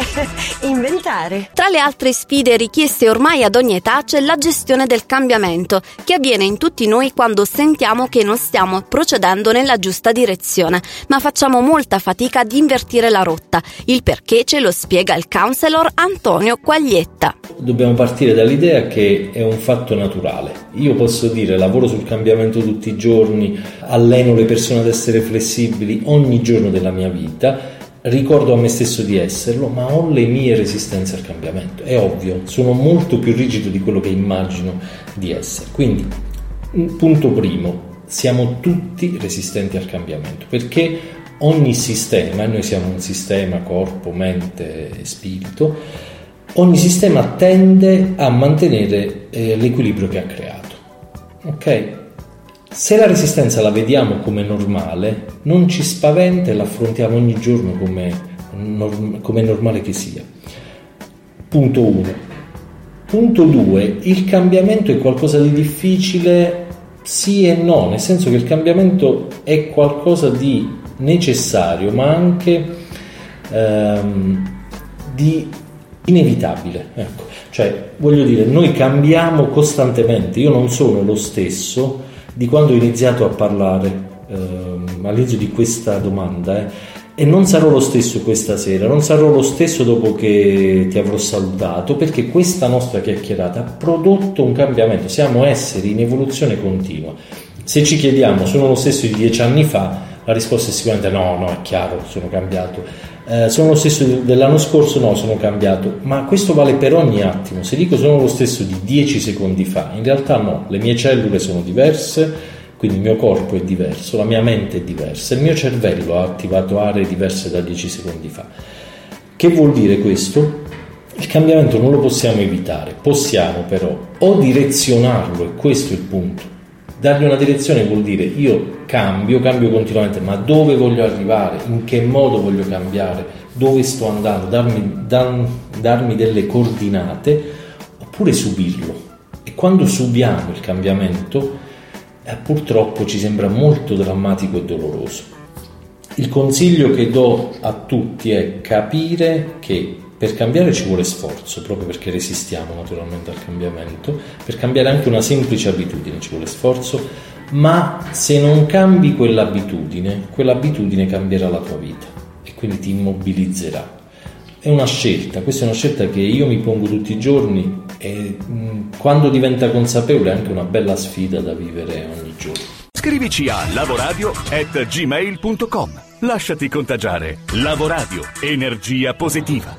inventare. Tra le altre sfide richieste ormai ad ogni età c'è la gestione del cambiamento, che avviene in tutti noi quando sentiamo che non stiamo procedendo nella giusta direzione, ma facciamo molta fatica ad invertire la rotta. Il perché ce lo spiega il counselor Antonio Quaglietta. Dobbiamo partire dall'idea che è un fatto naturale. Io posso dire lavoro sul cambiamento tutti i giorni, alleno le persone ad essere flessibili ogni giorno della mia vita ricordo a me stesso di esserlo, ma ho le mie resistenze al cambiamento. È ovvio, sono molto più rigido di quello che immagino di essere. Quindi, punto primo, siamo tutti resistenti al cambiamento, perché ogni sistema, e noi siamo un sistema corpo, mente e spirito, ogni sistema tende a mantenere eh, l'equilibrio che ha creato. Ok? Se la resistenza la vediamo come normale, non ci spaventa e la affrontiamo ogni giorno come, norm- come normale che sia. Punto 1. Punto 2. Il cambiamento è qualcosa di difficile? Sì e no, nel senso che il cambiamento è qualcosa di necessario, ma anche ehm, di inevitabile. Ecco. Cioè, voglio dire, noi cambiamo costantemente, io non sono lo stesso di quando ho iniziato a parlare eh, all'inizio di questa domanda eh, e non sarò lo stesso questa sera, non sarò lo stesso dopo che ti avrò salutato perché questa nostra chiacchierata ha prodotto un cambiamento, siamo esseri in evoluzione continua. Se ci chiediamo sono lo stesso di dieci anni fa, la risposta è sicuramente no, no, è chiaro, sono cambiato. Eh, sono lo stesso dell'anno scorso? No, sono cambiato. Ma questo vale per ogni attimo. Se dico sono lo stesso di 10 secondi fa, in realtà no, le mie cellule sono diverse, quindi il mio corpo è diverso, la mia mente è diversa, il mio cervello ha attivato aree diverse da 10 secondi fa. Che vuol dire questo? Il cambiamento non lo possiamo evitare, possiamo però o direzionarlo, e questo è il punto. Dargli una direzione vuol dire io cambio, cambio continuamente, ma dove voglio arrivare, in che modo voglio cambiare, dove sto andando, darmi, dan, darmi delle coordinate oppure subirlo. E quando subiamo il cambiamento, eh, purtroppo ci sembra molto drammatico e doloroso. Il consiglio che do a tutti è capire che per cambiare ci vuole sforzo, proprio perché resistiamo naturalmente al cambiamento, per cambiare anche una semplice abitudine ci vuole sforzo, ma se non cambi quell'abitudine, quell'abitudine cambierà la tua vita e quindi ti immobilizzerà. È una scelta, questa è una scelta che io mi pongo tutti i giorni e mh, quando diventa consapevole è anche una bella sfida da vivere ogni giorno. Scrivici a lavoradio@gmail.com. Lasciati contagiare. Lavoradio, energia positiva.